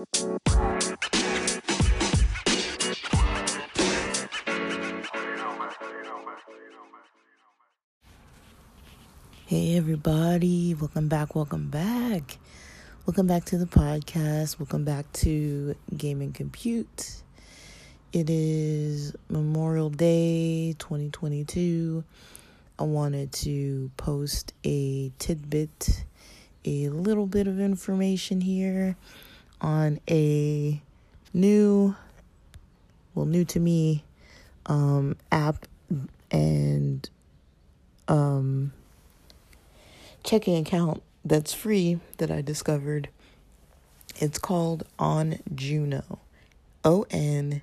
Hey, everybody. Welcome back. Welcome back. Welcome back to the podcast. Welcome back to Gaming Compute. It is Memorial Day 2022. I wanted to post a tidbit, a little bit of information here on a new, well, new to me, um, app and, um, checking account that's free that I discovered. It's called On Juno. O N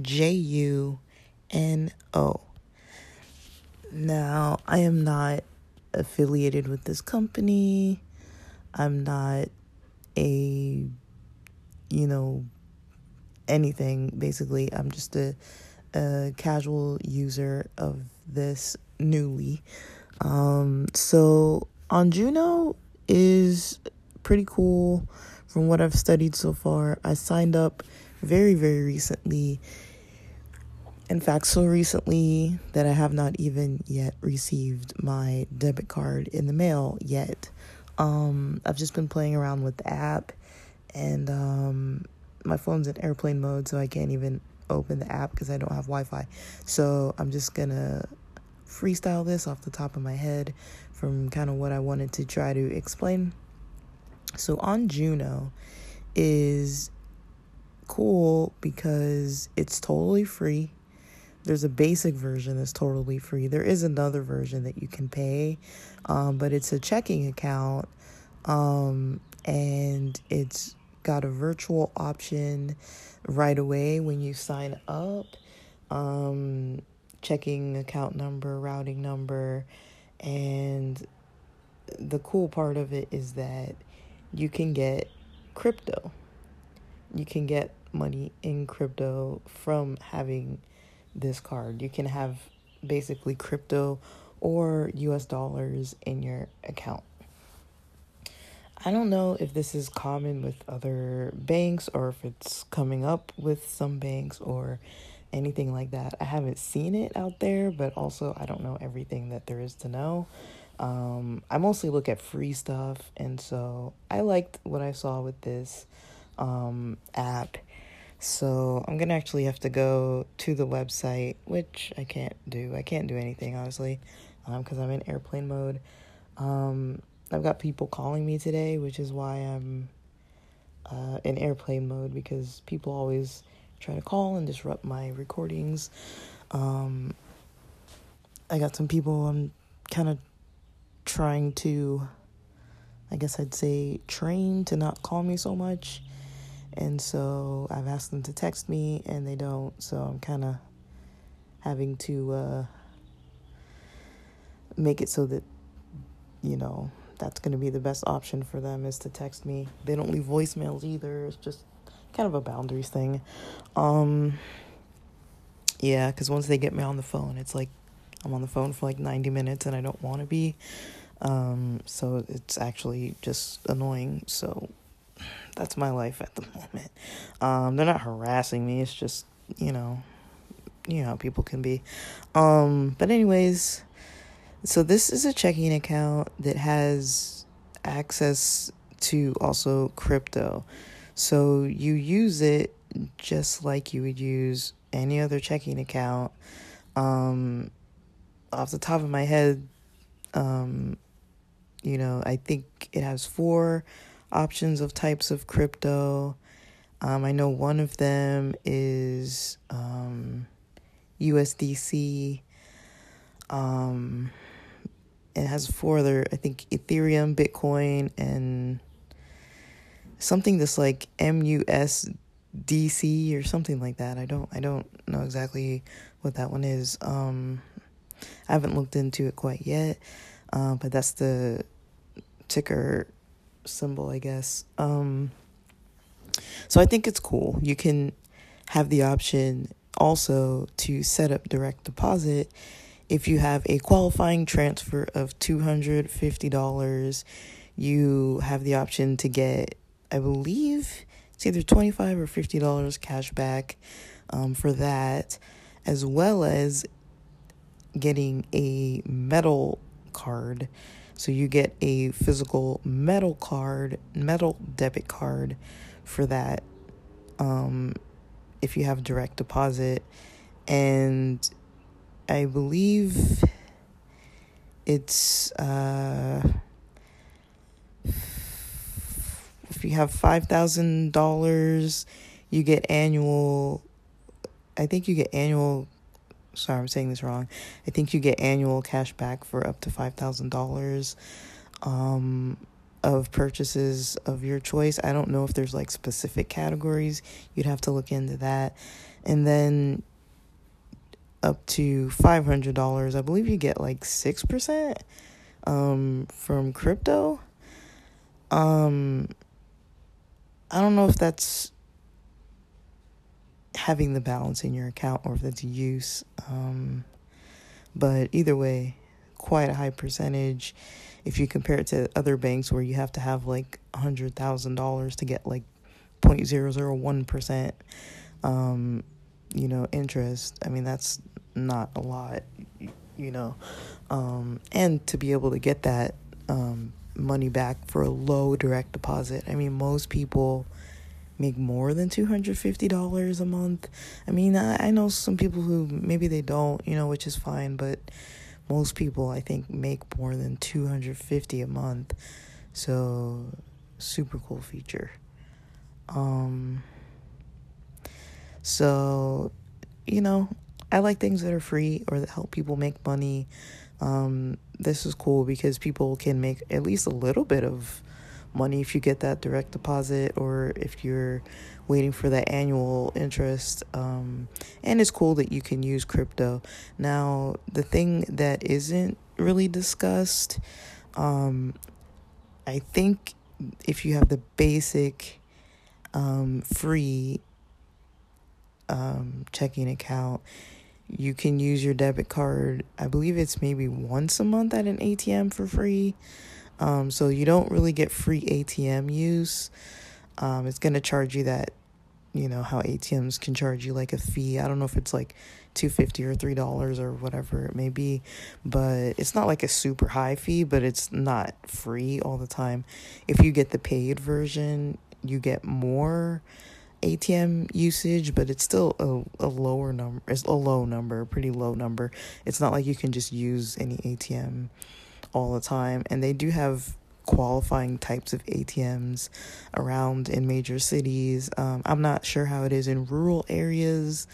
J U N O. Now, I am not affiliated with this company. I'm not a, you know, anything basically. I'm just a, a casual user of this newly. Um, so OnJuno is pretty cool from what I've studied so far. I signed up very, very recently. In fact, so recently that I have not even yet received my debit card in the mail yet. Um, I've just been playing around with the app, and um, my phone's in airplane mode, so I can't even open the app because I don't have Wi Fi. So I'm just gonna freestyle this off the top of my head from kind of what I wanted to try to explain. So OnJuno is cool because it's totally free. There's a basic version that's totally free. There is another version that you can pay, um, but it's a checking account, um, and it's got a virtual option right away when you sign up. Um, checking account number, routing number, and the cool part of it is that you can get crypto. You can get money in crypto from having this card. You can have basically crypto or US dollars in your account. I don't know if this is common with other banks or if it's coming up with some banks or anything like that. I haven't seen it out there, but also I don't know everything that there is to know. Um, I mostly look at free stuff, and so I liked what I saw with this um, app. So I'm gonna actually have to go to the website, which I can't do. I can't do anything honestly, because um, I'm in airplane mode. Um, I've got people calling me today, which is why I'm uh, in airplane mode because people always try to call and disrupt my recordings. Um, I got some people I'm kind of trying to, I guess I'd say, train to not call me so much. And so I've asked them to text me and they don't. So I'm kind of having to uh, make it so that, you know, that's going to be the best option for them is to text me. They don't leave voicemails either. It's just kind of a boundaries thing. Um, yeah, because once they get me on the phone, it's like I'm on the phone for like 90 minutes and I don't want to be. Um, so it's actually just annoying. So that's my life at the moment. Um, they're not harassing me. It's just, you know, you know people can be. Um, but anyways, so this is a checking account that has access to also crypto. So you use it just like you would use any other checking account. Um, off the top of my head, um, you know, I think it has four options of types of crypto. Um, I know one of them is um, USDC. Um, it has four other, I think, Ethereum, Bitcoin, and something that's like MUSDC or something like that. I don't I don't know exactly what that one is. Um, I haven't looked into it quite yet, uh, but that's the ticker symbol, I guess. Um, so I think it's cool. You can have the option also to set up direct deposit if you have a qualifying transfer of $250 you have the option to get I believe it's either 25 or $50 cash back um, for that, as well as getting a metal card. So you get a physical metal card, metal debit card for that um, if you have direct deposit. And I believe it's uh, if you have five thousand dollars, you get annual. I think you get annual. Sorry, I'm saying this wrong. I think you get annual cash back for up to five thousand dollars. Um, of purchases of your choice. I don't know if there's like specific categories. You'd have to look into that. And then up to $500, I believe you get like 6% um from crypto. Um I don't know if that's having the balance in your account or if that's use. Um but either way, quite a high percentage if you compare it to other banks where you have to have like a hundred thousand dollars to get like 0.001 percent um you know interest i mean that's not a lot you know um and to be able to get that um money back for a low direct deposit i mean most people make more than $250 a month i mean I, I know some people who maybe they don't you know which is fine but most people I think make more than 250 a month. So super cool feature. Um so you know, I like things that are free or that help people make money. Um this is cool because people can make at least a little bit of money if you get that direct deposit or if you're waiting for that annual interest. Um, and it's cool that you can use crypto. Now, the thing that isn't really discussed, um, I think if you have the basic um, free um, checking account, you can use your debit card. I believe it's maybe once a month at an ATM for free. Um, so you don't really get free ATM use. Um, it's going to charge you that, you know, how ATMs can charge you like a fee. I don't know if it's like 250 or $3 or whatever it may be, but it's not like a super high fee, but it's not free all the time. If you get the paid version, you get more ATM usage, but it's still a, a lower number. It's a low number, pretty low number. It's not like you can just use any ATM all the time, and they do have qualifying types of ATMs around in major cities. Um, I'm not sure how it is in rural areas,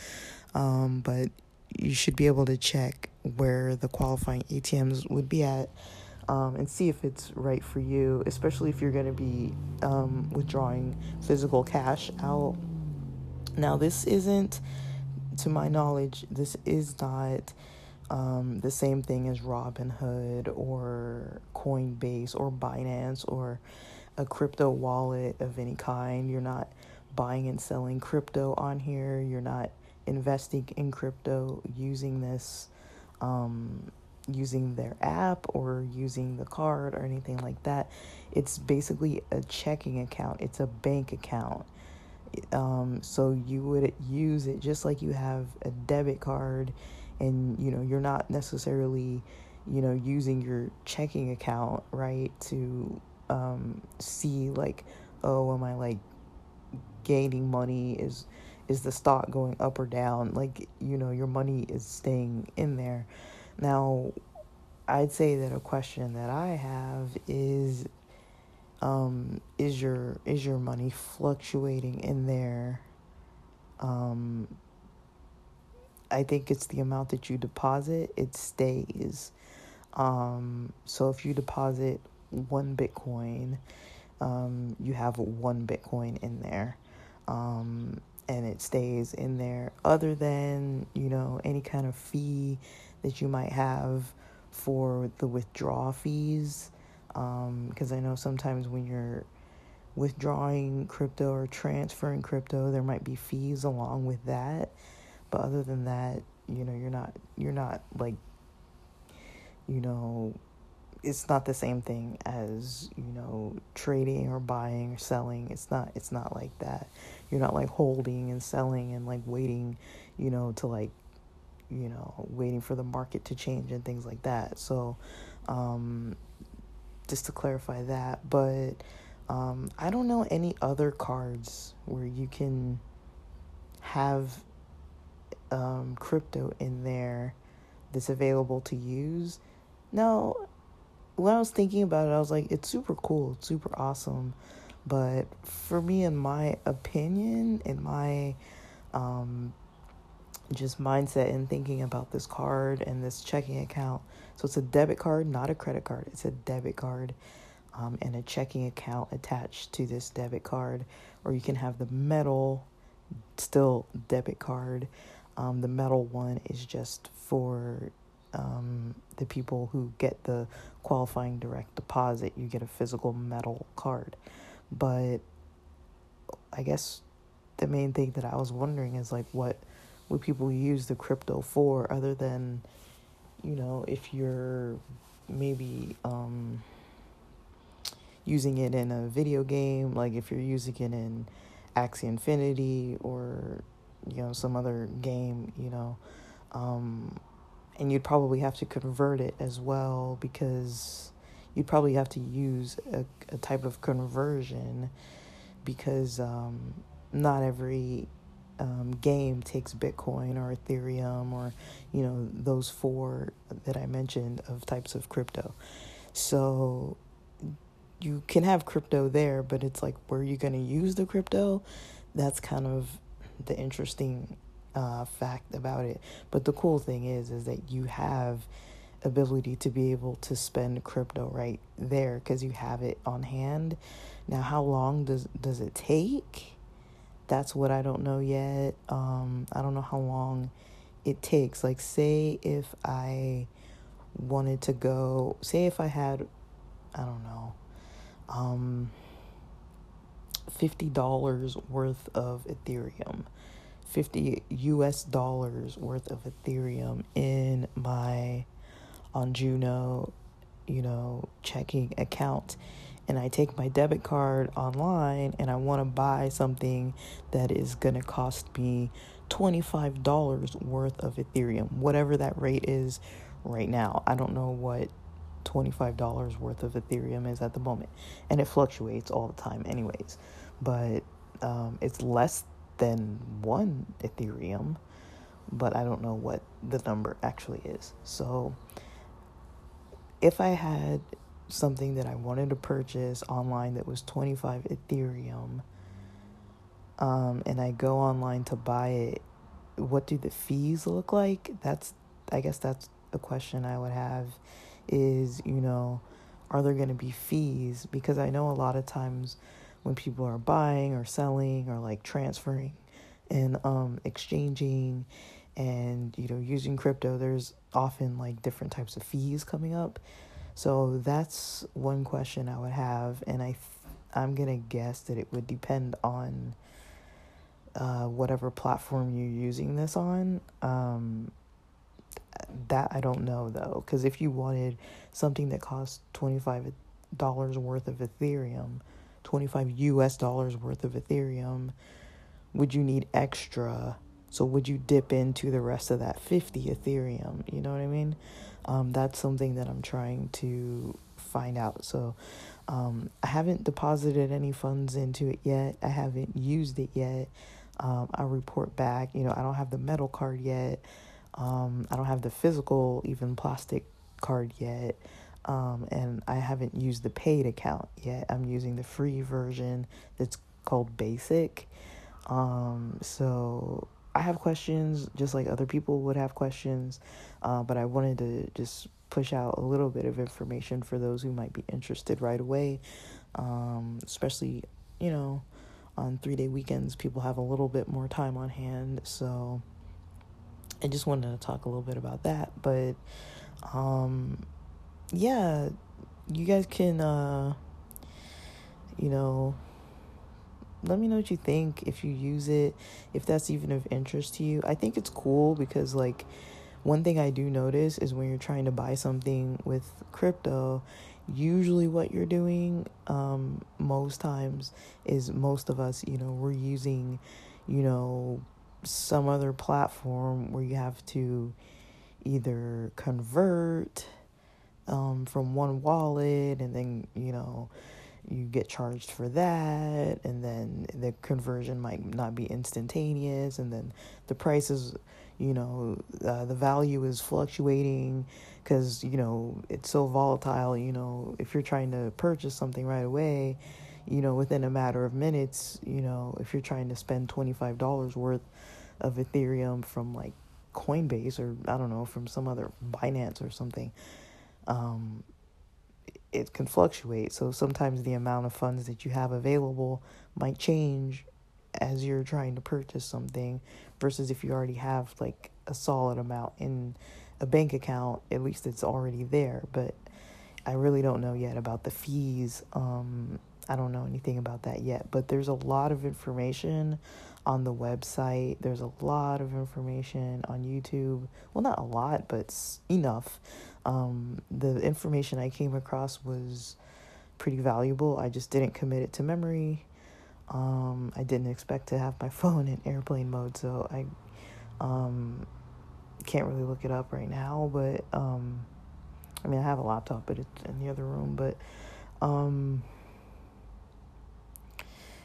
um, but you should be able to check where the qualifying ATMs would be at um, and see if it's right for you, especially if you're going to be um, withdrawing physical cash out. Now, this isn't, to my knowledge, this is not um, the same thing as Robinhood or Coinbase or Binance or a crypto wallet of any kind. You're not buying and selling crypto on here. You're not investing in crypto using this, um, using their app or using the card or anything like that. It's basically a checking account, it's a bank account. Um, so you would use it just like you have a debit card and you know you're not necessarily you know using your checking account right to um, see like oh am i like gaining money is is the stock going up or down like you know your money is staying in there now i'd say that a question that i have is um is your is your money fluctuating in there um I think it's the amount that you deposit, it stays. Um, so if you deposit one Bitcoin, um, you have one Bitcoin in there. Um, and it stays in there other than, you know, any kind of fee that you might have for the withdrawal fees. Because um, I know sometimes when you're withdrawing crypto or transferring crypto, there might be fees along with that. But other than that, you know, you're not you're not like you know it's not the same thing as you know trading or buying or selling it's not it's not like that you're not like holding and selling and like waiting you know to like you know waiting for the market to change and things like that so um just to clarify that but um i don't know any other cards where you can have um crypto in there that's available to use now when I was thinking about it, I was like, it's super cool, it's super awesome. But for me, in my opinion, in my um, just mindset and thinking about this card and this checking account, so it's a debit card, not a credit card, it's a debit card. Um, and a checking account attached to this debit card, or you can have the metal, still debit card. Um, the metal one is just for um, the people who get the qualifying direct deposit, you get a physical metal card. But I guess the main thing that I was wondering is like what would people use the crypto for other than you know if you're maybe um using it in a video game like if you're using it in Axie Infinity or you know some other game you know um and you'd probably have to convert it as well because you'd probably have to use a, a type of conversion because um, not every um, game takes Bitcoin or Ethereum or you know those four that I mentioned of types of crypto. So you can have crypto there, but it's like where you're going to use the crypto. That's kind of the interesting uh, fact about it. But the cool thing is, is that you have ability to be able to spend crypto right there because you have it on hand. Now, how long does does it take? That's what I don't know yet. Um, I don't know how long it takes. Like, say if I wanted to go, say if I had, I don't know, um, fifty dollars worth of Ethereum 50 US dollars worth of Ethereum in my OnJuno, you know, checking account and I take my debit card online and I want to buy something that is going to cost me $25 worth of Ethereum, whatever that rate is right now. I don't know what $25 worth of Ethereum is at the moment. And it fluctuates all the time, anyways. But um, it's less than one Ethereum, but I don't know what the number actually is. So if I had something that I wanted to purchase online that was 25 Ethereum, um, and I go online to buy it, what do the fees look like? That's, I guess that's a question I would have is, you know, are there going to be fees? Because I know a lot of times when people are buying or selling or like transferring and um exchanging and you know using crypto there's often like different types of fees coming up so that's one question i would have and i th- i'm to guess that it would depend on uh, whatever platform you're using this on um, that i don't know though because if you wanted something that costs $25 worth of ethereum 25 US dollars worth of Ethereum, would you need extra? So would you dip into the rest of that 50 Ethereum? You know what I mean? Um, that's something that I'm trying to find out. So um, I haven't deposited any funds into it yet. I haven't used it yet. Um, I'll report back. You know, I don't have the metal card yet. Um, I don't have the physical, even plastic card yet. Um, and I haven't used the paid account yet. I'm using the free version that's called Basic. Um, so I have questions just like other people would have questions, uh, but I wanted to just push out a little bit of information for those who might be interested right away, um, especially, you know, on three day weekends, people have a little bit more time on hand. So I just wanted to talk a little bit about that. But um, yeah, you guys can, uh, you know, let me know what you think if you use it, if that's even of interest to you. I think it's cool because, like, one thing I do notice is when you're trying to buy something with crypto, usually what you're doing um, most times is most of us, you know, we're using, you know, some other platform where you have to either convert um, from one wallet and then, you know, you get charged for that and then the conversion might not be instantaneous and then the prices you know uh, the value is fluctuating because you know it's so volatile you know if you're trying to purchase something right away you know within a matter of minutes you know if you're trying to spend $25 worth of ethereum from like coinbase or i don't know from some other binance or something um, it can fluctuate. So sometimes the amount of funds that you have available might change as you're trying to purchase something versus if you already have like a solid amount in a bank account, at least it's already there. But I really don't know yet about the fees. Um, I don't know anything about that yet, but there's a lot of information on the website. There's a lot of information on YouTube. Well, not a lot, but enough. Um, the information I came across was pretty valuable. I just didn't commit it to memory. Um, I didn't expect to have my phone in airplane mode, so I um, can't really look it up right now. But um, I mean, I have a laptop, but it's in the other room. But um,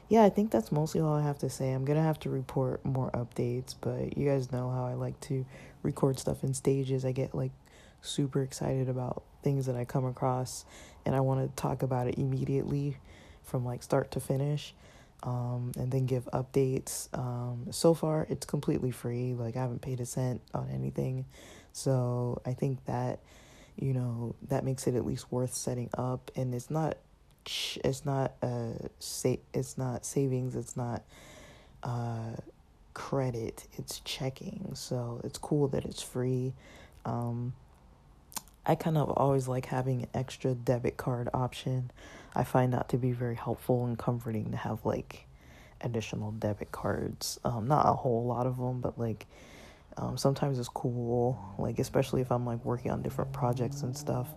yeah, I think that's mostly all I have to say. I'm gonna have to report more updates, but you guys know how I like to record stuff in stages. I get like super excited about things that I come across, and I want to talk about it immediately from like start to finish. Um, and then give updates. Um, so far, it's completely free. Like, I haven't paid a cent on anything. So, I think that, you know, that makes it at least worth setting up. And it's not it's not uh sa- it's not savings it's not uh credit it's checking so it's cool that it's free um I kind of always like having an extra debit card option. I find that to be very helpful and comforting to have like additional debit cards. Um, not a whole lot of them, but like um, sometimes it's cool. Like especially if I'm like working on different projects and stuff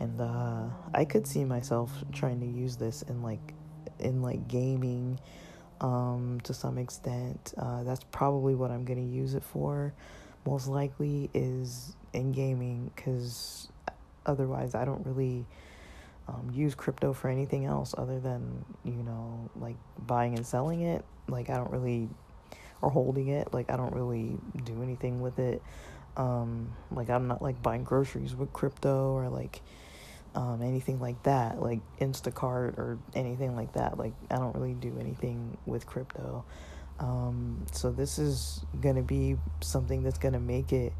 and uh, I could see myself trying to use this in like in like gaming um, to some extent. Uh, that's probably what I'm gonna use it for. Most likely is in gaming because otherwise I don't really um, use crypto for anything else other than you know like buying and selling it. Like I don't really or holding it. Like I don't really do anything with it. Um, like I'm not like buying groceries with crypto or like um, anything like that, like Instacart or anything like that. Like, I don't really do anything with crypto. Um, so, this is to be something that's to make it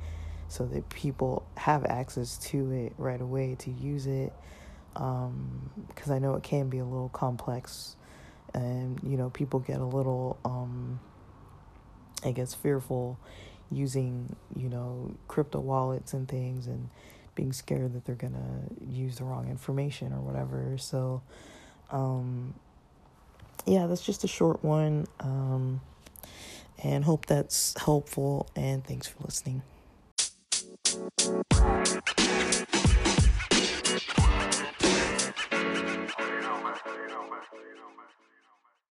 so that people have access to it right away to use it. Because um, I know it can be a little complex, and you know, people get a little, um, I guess, fearful using, you know, crypto wallets and things and being scared that they're gonna use the wrong information or whatever. So, um, yeah, that's just a short one. Um, and hope that's helpful. And thanks for listening.